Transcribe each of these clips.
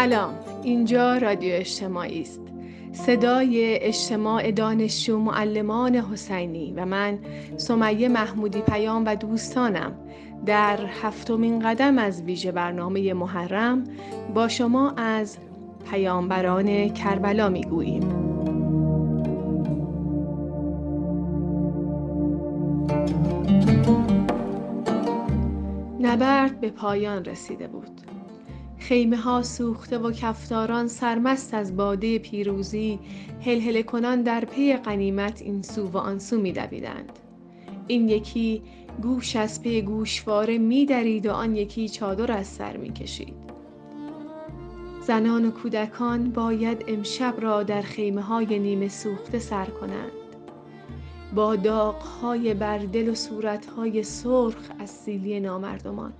سلام. اینجا رادیو اجتماعی است. صدای اجتماع دانشجو معلمان حسینی و من سمیه محمودی پیام و دوستانم در هفتمین قدم از ویژه برنامه محرم با شما از پیامبران کربلا می‌گوییم. نبرد به پایان رسیده بود. خیمه ها سوخته و کفتاران سرمست از باده پیروزی هلهله کنان در پی قنیمت این سو و آن سو می دویدند. این یکی گوش از پی گوشواره می درید و آن یکی چادر از سر می کشید. زنان و کودکان باید امشب را در خیمه های نیمه سوخته سر کنند. با داغهای بر دل و صورتهای سرخ از سیلی نامردمان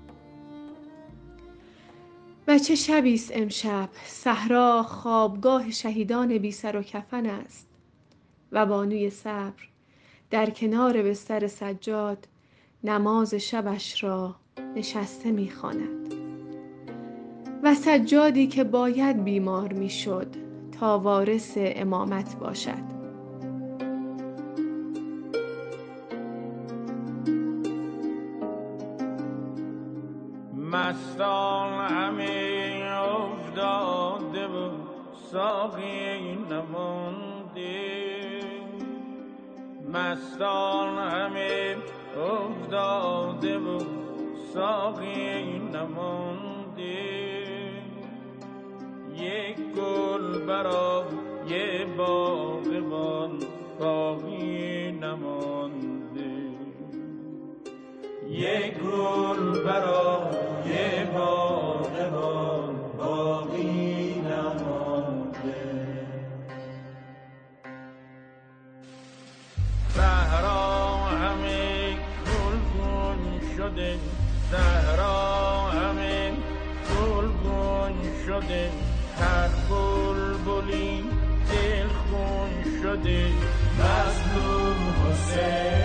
و چه شبی است امشب؟ صحرا خوابگاه شهیدان بی سر و کفن است. و بانوی صبر در کنار بستر سجاد نماز شبش را نشسته می‌خواند و سجادی که باید بیمار می‌شد تا وارث امامت باشد. مستان همه افتاده و ساقی نمانده. مستان همه افتاده و ساقی نمانده. یک گل برا یه باغبان باقی نمانده. یک گل برا یه باغبان باقی نمانده. صحرا همه گلگون شده صحرا همه گلگون شده هر بلبلی دل خون شده. مظلوم حسینم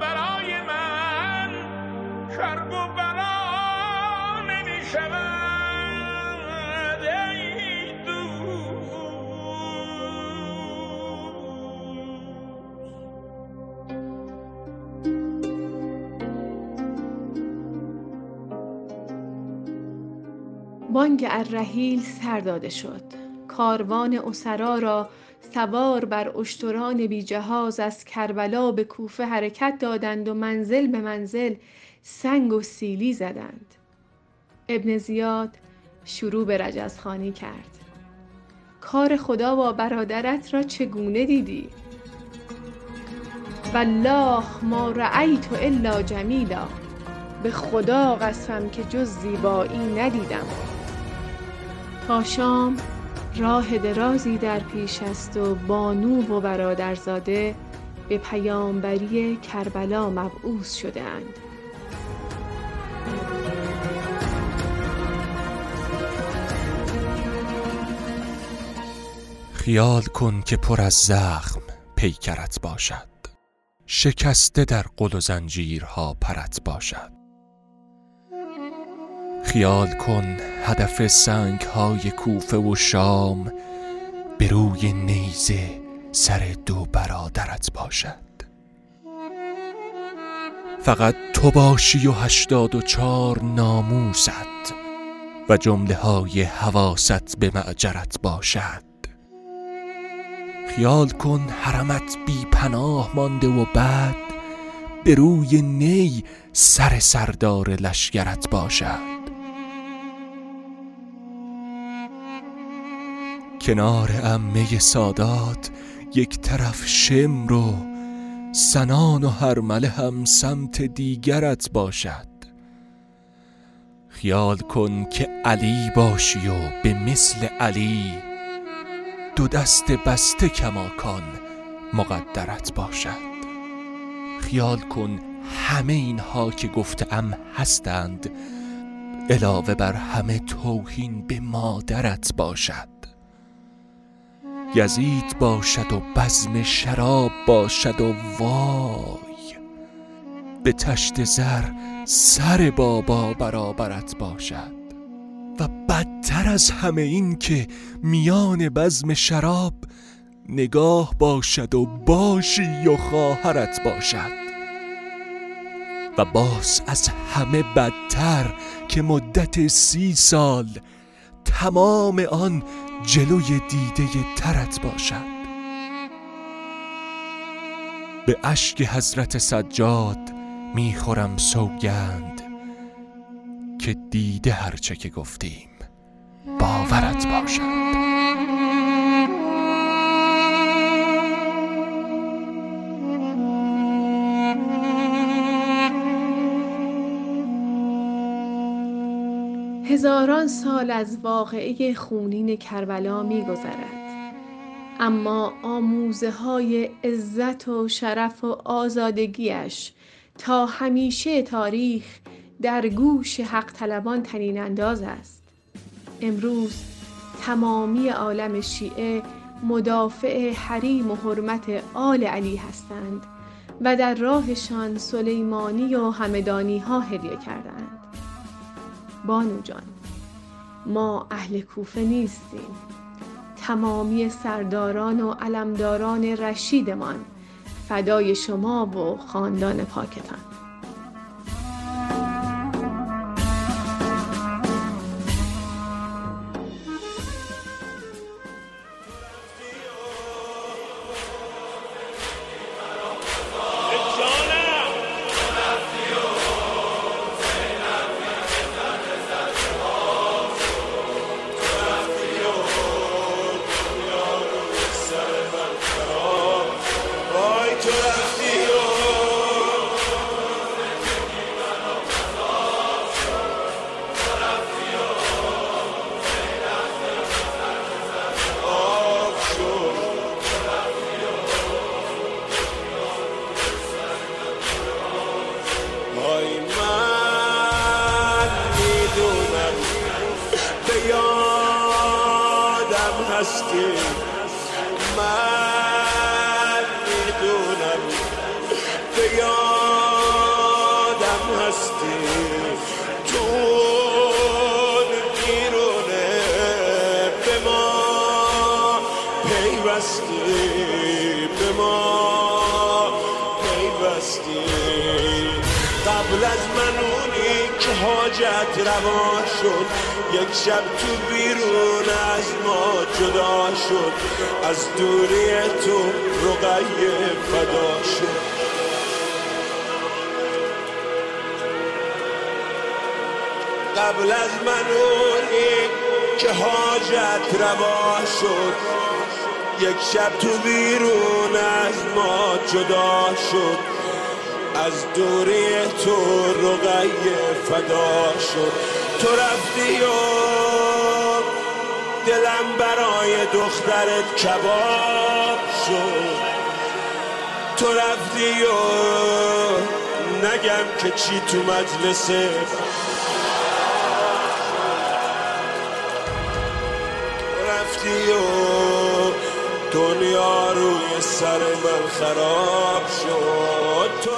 برای من کرب و بلا نمی شود بانگ الرحیل سر داده شد. کاروان اسرا را سوار بر اشتران بی جهاز از کربلا به کوفه حرکت دادند و منزل به منزل سنگ و سیلی زدند. ابن زیاد شروع به رجزخانی کرد. کار خدا با برادرت را چگونه دیدی؟ والله ما رأیت الا جمیلا. به خدا قسم که جز زیبایی ندیدم. تا شام راه درازی در پیش است و بانو و برادرزاده به پیامبری کربلا مبعوث شده اند. خیال کن که پر از زخم پیکرت باشد شکسته در قل و زنجیرها پرت باشد خیال کن هدف سنگ های کوفه و شام به روی نیزه سر دو برادرت باشد. فقط تو باشی و هشتاد و چار ناموست و جمله های حواست به معجرت باشد. خیال کن حرمت بی پناه مانده و بعد به روی نی سر سردار لشگرت باشد. کنار امه سادات یک طرف شمر و سنان و هرمله هم سمت دیگرت باشد. خیال کن که علی باشی و به مثل علی دو دست بسته کماکان مقدرت باشد. خیال کن همه اینها که گفتم هستند علاوه بر همه توهین به مادرت باشد. یزید باشد و بزم شراب باشد و وای. به تشت زر سر بابا برابرت باشد. و بدتر از همه این که میان بزم شراب نگاه باشد و باشی و خواهرت باشد. و باز از همه بدتر که مدت سی سال تمام آن جلوی دیده ترت باشد. به اشک حضرت سجاد می‌خورم سوگند که دیده هرچه که گفتیم باورت باشد. هزاران سال از واقعه خونین کربلا می گذرد اما آموزه های عزت و شرف و آزادگیش تا همیشه تاریخ در گوش حق طلبان تنین انداز است. امروز تمامی عالم شیعه مدافع حریم و حرمت آل علی هستند و در راهشان سلیمانی و همدانی ها هدیه کردند بانو جان. ما اهل کوفه نیستیم. تمامی سرداران و علمداران رشیدمان فدای شما و خاندان پاکتان. هستی. من می‌دونم به یادم هستی. تو بیرونه به ما پیوستی. به ما پیوستی. قبل از من که حاجت روا شد یک شب تو بیرون از ما جدا شد. از دوری تو رقیه فدا شد. قبل از من که حاجت روا شد یک شب تو بیرون از ما جدا شد. از دوری تو رقیه فدا شد. تو رفتی و دلم برای دخترت کباب شد. تو رفتی و نگم که چی تو مجلس. رفتی و دنیا روی سر من خراب شد. تو